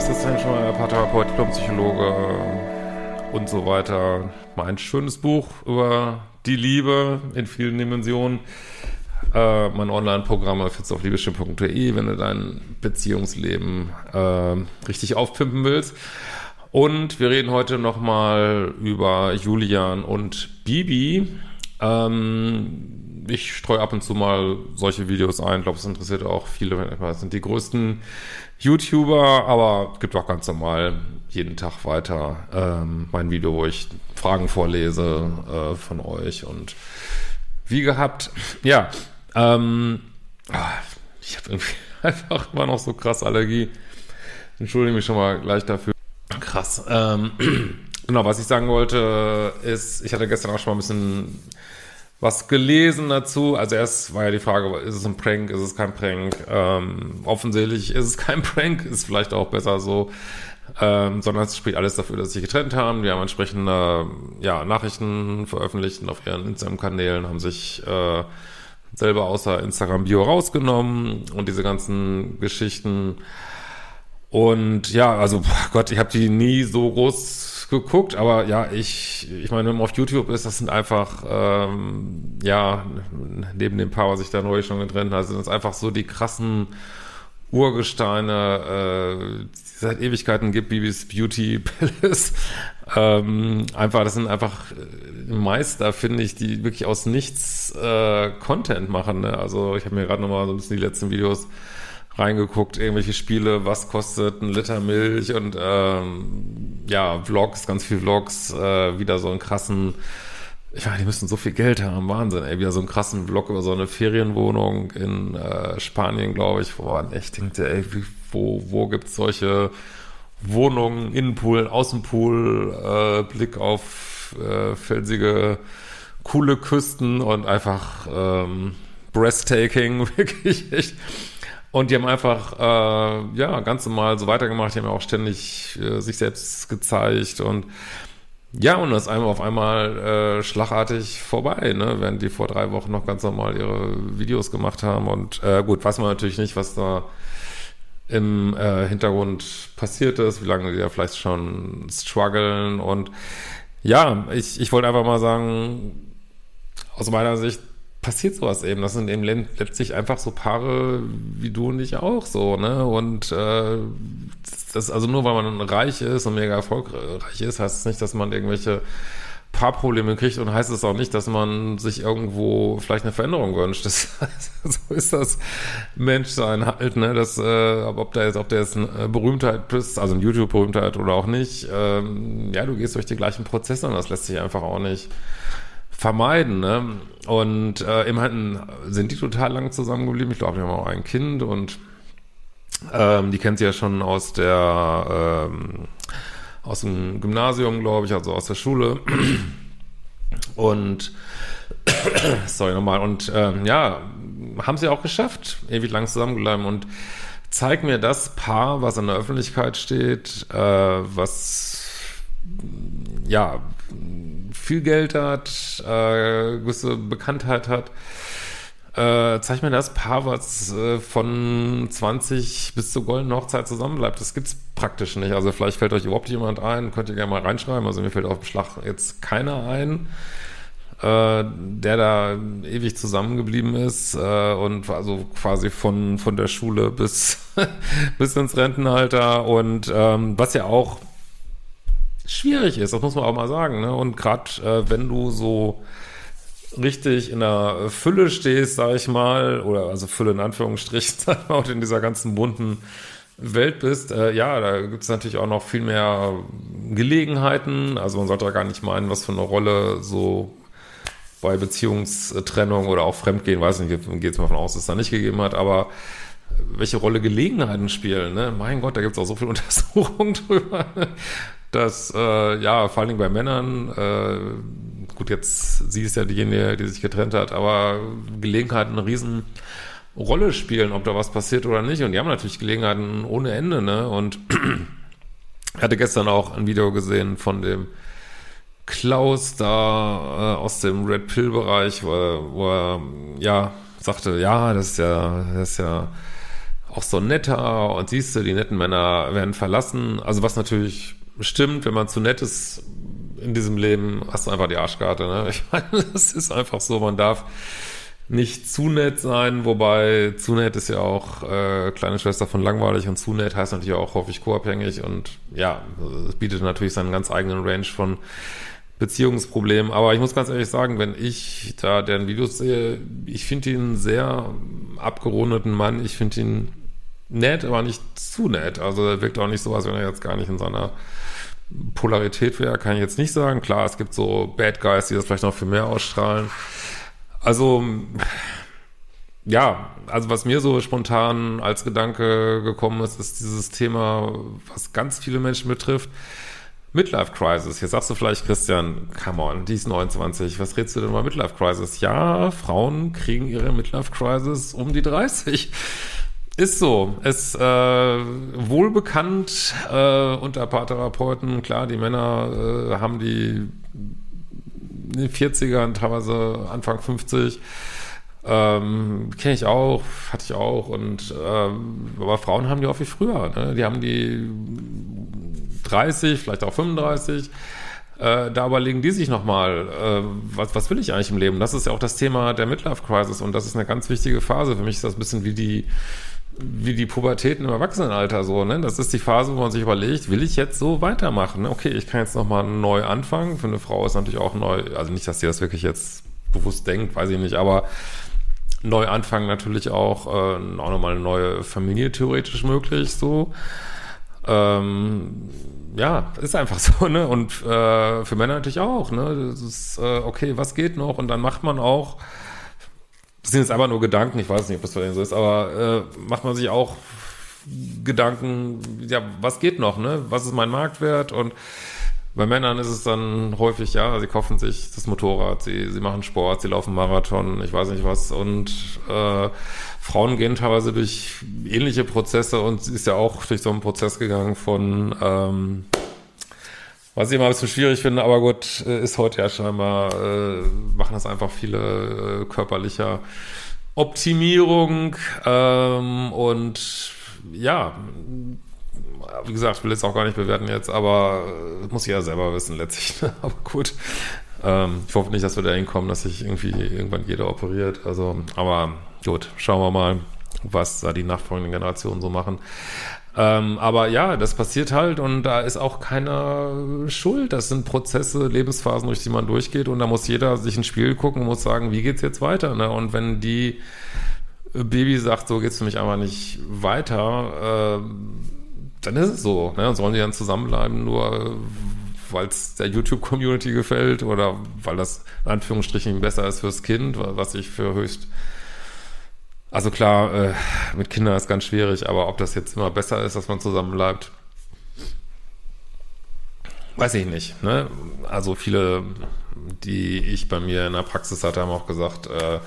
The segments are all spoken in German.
Ist das denn schon mal Paartherapeut, Diplompsychologe und so weiter. Mein schönes Buch über die Liebe in vielen Dimensionen. Äh, mein Online-Programm findest du auf liebeschiff.de, wenn du dein Beziehungsleben äh, richtig aufpimpen willst. Und wir reden heute nochmal über Julian und Bibi. Ähm, ich streue ab und zu mal solche Videos ein. Ich glaube, es interessiert auch viele. Das sind die größten YouTuber, aber gibt auch ganz normal jeden Tag weiter ähm, mein Video, wo ich Fragen vorlese äh, von euch und wie gehabt, ja, ähm, ich habe irgendwie einfach immer noch so krass Allergie. Entschuldige mich schon mal gleich dafür. Krass. Ähm, genau, was ich sagen wollte, ist, ich hatte gestern auch schon mal ein bisschen was gelesen dazu. Also erst war ja die Frage, ist es ein Prank, ist es kein Prank? Ähm, offensichtlich ist es kein Prank, ist vielleicht auch besser so. Ähm, sondern es spricht alles dafür, dass sie sich getrennt haben. Die haben entsprechende ja, Nachrichten veröffentlicht auf ihren Instagram-Kanälen, haben sich äh, selber außer Instagram-Bio rausgenommen und diese ganzen Geschichten. Und ja, also Gott, ich habe die nie so groß geguckt, aber ja, ich, ich meine, wenn man auf YouTube ist, das sind einfach, ähm, ja, neben dem Paar, was ich da neulich schon getrennt habe, sind das einfach so die krassen Urgesteine, äh, die seit Ewigkeiten gibt, Bibis Beauty Palace. ähm, einfach, das sind einfach äh, Meister, finde ich, die wirklich aus nichts äh, Content machen. Ne? Also ich habe mir gerade nochmal so ein bisschen die letzten Videos reingeguckt, irgendwelche Spiele, was kostet ein Liter Milch und ähm, ja, Vlogs, ganz viel Vlogs, äh, wieder so einen krassen, ich meine, die müssen so viel Geld haben, Wahnsinn, ey, wieder so einen krassen Vlog über so eine Ferienwohnung in äh, Spanien, glaube ich, wo man echt denkt, ey, wo, wo gibt's solche Wohnungen, Innenpool, Außenpool, äh, Blick auf äh, felsige, coole Küsten und einfach ähm, breathtaking, wirklich echt und die haben einfach, äh, ja, ganz normal so weitergemacht. Die haben ja auch ständig äh, sich selbst gezeigt und ja, und das ist einmal auf einmal äh, schlagartig vorbei, ne? während die vor drei Wochen noch ganz normal ihre Videos gemacht haben. Und äh, gut, weiß man natürlich nicht, was da im äh, Hintergrund passiert ist, wie lange die da vielleicht schon strugglen. Und ja, ich, ich wollte einfach mal sagen, aus meiner Sicht, passiert sowas eben. Das sind eben letztlich einfach so Paare wie du und ich auch so, ne? Und äh, das also nur weil man reich ist und mega erfolgreich ist, heißt es das nicht, dass man irgendwelche Paarprobleme kriegt und heißt es auch nicht, dass man sich irgendwo vielleicht eine Veränderung wünscht. Das, so ist das Menschsein halt, ne? Das, äh, ob da jetzt, ob der jetzt eine Berühmtheit bist, also eine YouTube-Berühmtheit oder auch nicht, ähm, ja, du gehst durch die gleichen Prozesse und das lässt sich einfach auch nicht vermeiden. Ne? Und äh, immerhin sind die total lang zusammengeblieben. Ich glaube, die haben auch ein Kind und ähm, die kennt sie ja schon aus der ähm, aus dem Gymnasium, glaube ich, also aus der Schule. Und sorry nochmal. Und ähm, ja, haben sie auch geschafft, ewig lang zusammengebleiben und zeig mir das Paar, was in der Öffentlichkeit steht, äh, was ja viel Geld hat, äh, gewisse Bekanntheit hat, äh, zeig mir das Paar, was äh, von 20 bis zur goldenen Hochzeit zusammenbleibt. Das gibt's praktisch nicht. Also vielleicht fällt euch überhaupt jemand ein, könnt ihr gerne mal reinschreiben. Also mir fällt auf dem Schlag jetzt keiner ein, äh, der da ewig zusammengeblieben ist äh, und also quasi von, von der Schule bis, bis ins Rentenalter und ähm, was ja auch schwierig ist, das muss man auch mal sagen. Ne? Und gerade äh, wenn du so richtig in der Fülle stehst, sag ich mal, oder also Fülle in Anführungsstrichen, sag ich mal, und in dieser ganzen bunten Welt bist, äh, ja, da gibt es natürlich auch noch viel mehr Gelegenheiten. Also man sollte da gar nicht meinen, was für eine Rolle so bei Beziehungstrennung oder auch Fremdgehen, weiß nicht, geht es mal von aus, dass es da nicht gegeben hat, aber welche Rolle Gelegenheiten spielen, ne? Mein Gott, da gibt es auch so viele Untersuchungen drüber, dass, äh, ja, vor allen Dingen bei Männern, äh, gut, jetzt sie ist ja diejenige, die sich getrennt hat, aber Gelegenheiten eine riesen Rolle spielen, ob da was passiert oder nicht. Und die haben natürlich Gelegenheiten ohne Ende, ne? Und ich hatte gestern auch ein Video gesehen von dem Klaus da äh, aus dem Red Pill-Bereich, wo, wo er ja sagte, ja, das ist ja, das ist ja auch so netter und siehst du, die netten Männer werden verlassen. Also was natürlich stimmt, wenn man zu nett ist in diesem Leben, hast du einfach die Arschkarte. Ne? Ich meine, das ist einfach so, man darf nicht zu nett sein, wobei zu nett ist ja auch äh, kleine Schwester von langweilig und zu nett heißt natürlich auch häufig co-abhängig und ja, es bietet natürlich seinen ganz eigenen Range von Beziehungsproblemen. Aber ich muss ganz ehrlich sagen, wenn ich da deren Videos sehe, ich finde ihn sehr abgerundeten Mann. Ich finde ihn nett, aber nicht zu nett. Also er wirkt auch nicht so, als wenn er jetzt gar nicht in seiner Polarität wäre, kann ich jetzt nicht sagen. Klar, es gibt so Bad Guys, die das vielleicht noch viel mehr ausstrahlen. Also, ja, also was mir so spontan als Gedanke gekommen ist, ist dieses Thema, was ganz viele Menschen betrifft. Midlife Crisis. Jetzt sagst du vielleicht, Christian, come on, die ist 29. Was redest du denn mal Midlife Crisis? Ja, Frauen kriegen ihre Midlife Crisis um die 30. Ist so. Ist äh, wohl bekannt äh, unter Paartherapeuten. Klar, die Männer äh, haben die in den 40ern, teilweise Anfang 50. Ähm, Kenne ich auch, hatte ich auch. Und ähm, aber Frauen haben die auch wie früher. Ne? Die haben die 30, vielleicht auch 35. Äh, da überlegen die sich nochmal, äh, was, was will ich eigentlich im Leben? Das ist ja auch das Thema der Midlife Crisis und das ist eine ganz wichtige Phase. Für mich ist das ein bisschen wie die wie die Pubertäten im Erwachsenenalter so, ne? Das ist die Phase, wo man sich überlegt, will ich jetzt so weitermachen? Okay, ich kann jetzt nochmal neu anfangen. Für eine Frau ist natürlich auch neu, also nicht, dass sie das wirklich jetzt bewusst denkt, weiß ich nicht, aber neu anfangen natürlich auch, äh, auch nochmal eine neue Familie theoretisch möglich, so. Ähm, ja, ist einfach so, ne? Und äh, für Männer natürlich auch, ne? Das ist, äh, okay, was geht noch? Und dann macht man auch das sind jetzt einfach nur Gedanken, ich weiß nicht, ob das bei denen so ist, aber äh, macht man sich auch Gedanken, ja, was geht noch, ne? Was ist mein Marktwert? Und bei Männern ist es dann häufig, ja, sie kaufen sich das Motorrad, sie, sie machen Sport, sie laufen Marathon, ich weiß nicht was. Und äh, Frauen gehen teilweise durch ähnliche Prozesse und sie ist ja auch durch so einen Prozess gegangen von ähm, was ich immer ein bisschen schwierig finde, aber gut, äh, ist heute ja scheinbar, äh, machen das einfach viele äh, körperlicher Optimierung ähm, und ja, wie gesagt, ich will jetzt auch gar nicht bewerten jetzt, aber äh, muss ich ja selber wissen letztlich. Ne? aber gut, ähm, ich hoffe nicht, dass wir da hinkommen, dass sich irgendwie irgendwann jeder operiert. Also, aber gut, schauen wir mal, was da die nachfolgenden Generationen so machen. Ähm, aber ja, das passiert halt und da ist auch keiner schuld. Das sind Prozesse, Lebensphasen, durch die man durchgeht und da muss jeder sich ein Spiel gucken und muss sagen, wie geht's jetzt weiter? Ne? Und wenn die Baby sagt, so geht's für mich aber nicht weiter, äh, dann ist es so. Ne? Sollen die dann zusammenbleiben, nur weil es der YouTube-Community gefällt oder weil das in Anführungsstrichen besser ist fürs Kind, was ich für höchst also klar, äh, mit Kindern ist ganz schwierig, aber ob das jetzt immer besser ist, dass man zusammen bleibt, weiß ich nicht. Ne? Also viele, die ich bei mir in der Praxis hatte, haben auch gesagt, äh,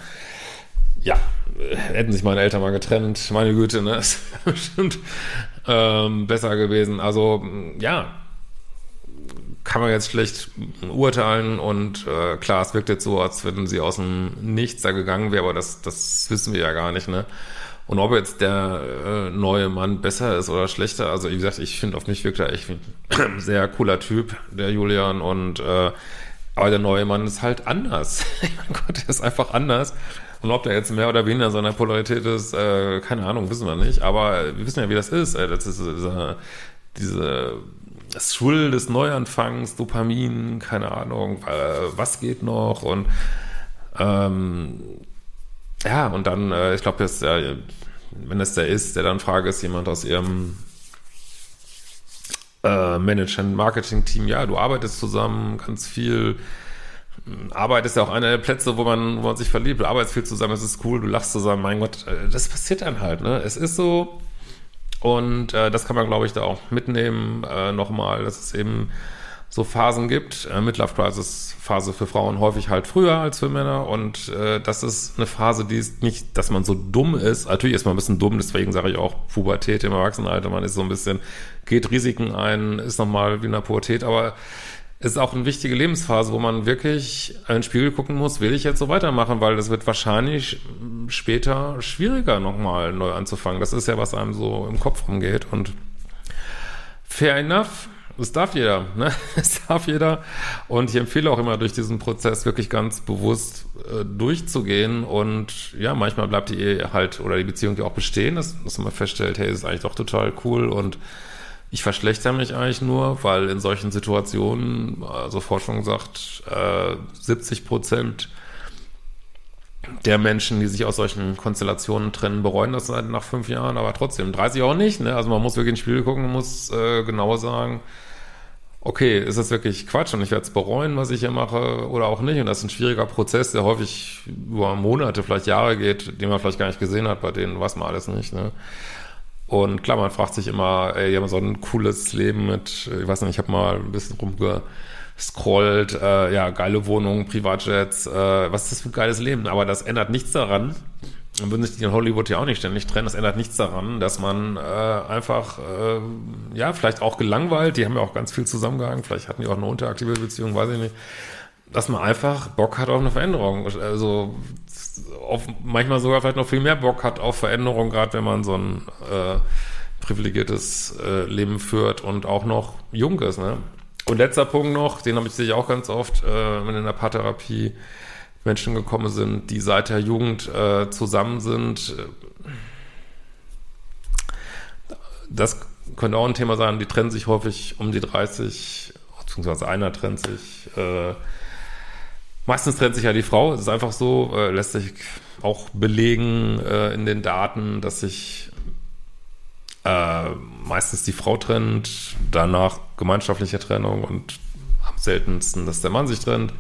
ja, hätten sich meine Eltern mal getrennt, meine Güte, ne, ist bestimmt ähm, besser gewesen. Also ja, kann man jetzt schlecht urteilen und äh, klar, es wirkt jetzt so, als wenn sie aus dem Nichts da gegangen wäre, aber das, das wissen wir ja gar nicht, ne? Und ob jetzt der äh, neue Mann besser ist oder schlechter, also wie gesagt, ich finde, auf mich wirkt er echt ein sehr cooler Typ, der Julian, und äh, aber der neue Mann ist halt anders. mein Gott, der ist einfach anders. Und ob der jetzt mehr oder weniger seiner Polarität ist, äh, keine Ahnung, wissen wir nicht. Aber wir wissen ja, wie das ist. Äh, das ist diese, diese das Thrill des Neuanfangs, Dopamin, keine Ahnung, äh, was geht noch und Ähm, ja, und dann, äh, ich glaube, äh, wenn es der ist, der dann frage, ist jemand aus ihrem äh, Management, Marketing-Team, ja, du arbeitest zusammen ganz viel. Arbeit ist ja auch einer der Plätze, wo man, wo man sich verliebt. Du arbeitest viel zusammen, es ist cool, du lachst zusammen. Mein Gott, äh, das passiert dann halt, ne? Es ist so. Und äh, das kann man, glaube ich, da auch mitnehmen äh, nochmal, dass es eben so Phasen gibt. Äh, Midlife Crisis Phase für Frauen häufig halt früher als für Männer und äh, das ist eine Phase, die ist nicht, dass man so dumm ist. Natürlich ist man ein bisschen dumm, deswegen sage ich auch Pubertät im Erwachsenenalter. Man ist so ein bisschen, geht Risiken ein, ist nochmal wie in der Pubertät, aber ist auch eine wichtige Lebensphase, wo man wirklich in den Spiegel gucken muss, will ich jetzt so weitermachen, weil das wird wahrscheinlich später schwieriger nochmal neu anzufangen. Das ist ja, was einem so im Kopf rumgeht und fair enough das darf jeder, ne? Das darf jeder. Und ich empfehle auch immer, durch diesen Prozess wirklich ganz bewusst äh, durchzugehen. Und ja, manchmal bleibt die Ehe halt oder die Beziehung ja auch bestehen, dass, dass man feststellt, hey, das ist eigentlich doch total cool und ich verschlechter mich eigentlich nur, weil in solchen Situationen, also Forschung sagt, äh, 70 Prozent der Menschen, die sich aus solchen Konstellationen trennen, bereuen das nach fünf Jahren, aber trotzdem 30 auch nicht. Ne? Also man muss wirklich ins Spiel gucken, muss äh, genauer sagen, okay, ist das wirklich Quatsch und ich werde es bereuen, was ich hier mache oder auch nicht. Und das ist ein schwieriger Prozess, der häufig über Monate, vielleicht Jahre geht, den man vielleicht gar nicht gesehen hat, bei denen weiß man alles nicht. Ne? Und klar, man fragt sich immer, ey, die haben so ein cooles Leben mit, ich weiß nicht, ich habe mal ein bisschen rumgescrollt, äh, ja, geile Wohnungen, Privatjets, äh, was ist das für ein geiles Leben? Aber das ändert nichts daran, dann würden sich die in Hollywood ja auch nicht ständig trennen. Das ändert nichts daran, dass man äh, einfach, äh, ja, vielleicht auch gelangweilt, die haben ja auch ganz viel zusammengehangen, vielleicht hatten die auch eine interaktive Beziehung, weiß ich nicht, dass man einfach Bock hat auf eine Veränderung. Also auf, manchmal sogar vielleicht noch viel mehr Bock hat auf Veränderung, gerade wenn man so ein äh, privilegiertes äh, Leben führt und auch noch jung ist. Ne? Und letzter Punkt noch, den habe ich sicher auch ganz oft, äh, wenn in der Paartherapie Menschen gekommen sind, die seit der Jugend äh, zusammen sind. Das könnte auch ein Thema sein. Die trennen sich häufig um die 30, beziehungsweise einer trennt sich. Äh, meistens trennt sich ja die Frau. Es ist einfach so, äh, lässt sich auch belegen äh, in den Daten, dass sich äh, meistens die Frau trennt, danach gemeinschaftliche Trennung und am seltensten, dass der Mann sich trennt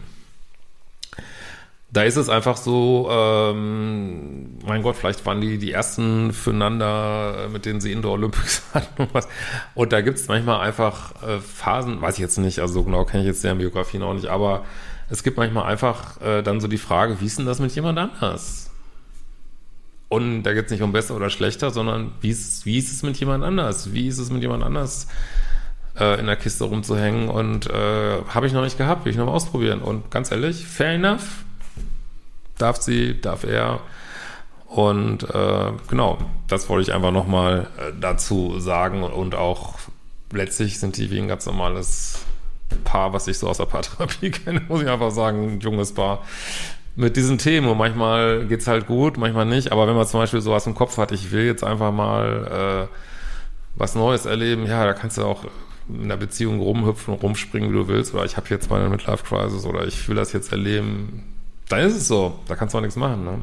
da ist es einfach so, ähm, mein Gott, vielleicht waren die die ersten füreinander, mit denen sie Indoor Olympics hatten und was. Und da gibt es manchmal einfach äh, Phasen, weiß ich jetzt nicht, also so genau kenne ich jetzt deren Biografien auch nicht, aber es gibt manchmal einfach äh, dann so die Frage, wie ist denn das mit jemand anders? Und da geht es nicht um besser oder schlechter, sondern wie ist, wie ist es mit jemand anders? Wie ist es mit jemand anders? äh, in der Kiste rumzuhängen und äh, habe ich noch nicht gehabt, will ich noch mal ausprobieren. Und ganz ehrlich, fair enough, darf sie, darf er. Und äh, genau, das wollte ich einfach nochmal äh, dazu sagen. Und auch letztlich sind die wie ein ganz normales Paar, was ich so aus der Paartherapie kenne, muss ich einfach sagen, ein junges Paar mit diesen Themen. Und manchmal geht es halt gut, manchmal nicht. Aber wenn man zum Beispiel sowas im Kopf hat, ich will jetzt einfach mal äh, was Neues erleben, ja, da kannst du auch in der Beziehung rumhüpfen, rumspringen, wie du willst. Oder ich habe jetzt meine Midlife Crisis oder ich will das jetzt erleben dann ist es so. Da kannst du auch nichts machen. Ne?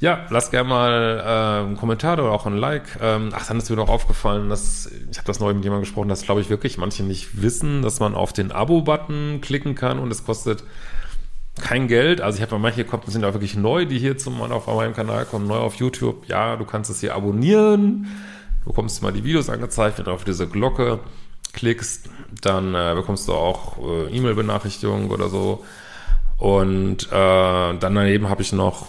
Ja, lass gerne mal äh, einen Kommentar oder auch ein Like. Ähm, ach, dann ist mir noch aufgefallen, dass ich habe das neu mit jemandem gesprochen, dass glaube ich wirklich manche nicht wissen, dass man auf den Abo-Button klicken kann und es kostet kein Geld. Also ich habe manche kommen sind auch wirklich neu, die hier zum auf meinem Kanal kommen, neu auf YouTube. Ja, du kannst es hier abonnieren. Du bekommst mal die Videos angezeigt, wenn du auf diese Glocke klickst, dann äh, bekommst du auch äh, E-Mail-Benachrichtigungen oder so. Und äh, dann daneben habe ich noch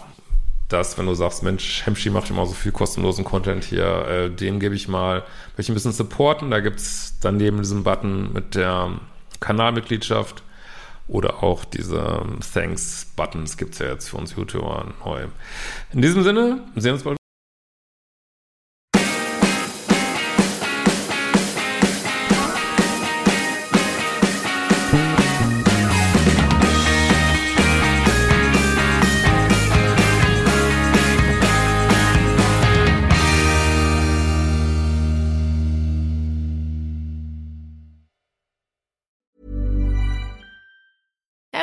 das, wenn du sagst, Mensch, Hemschi macht immer so viel kostenlosen Content hier, äh, den gebe ich mal, möchte ich ein bisschen supporten. Da gibt's dann neben diesem Button mit der Kanalmitgliedschaft oder auch diese Thanks-Buttons gibt's ja jetzt für uns YouTuber neu. In diesem Sinne, sehen wir uns bald.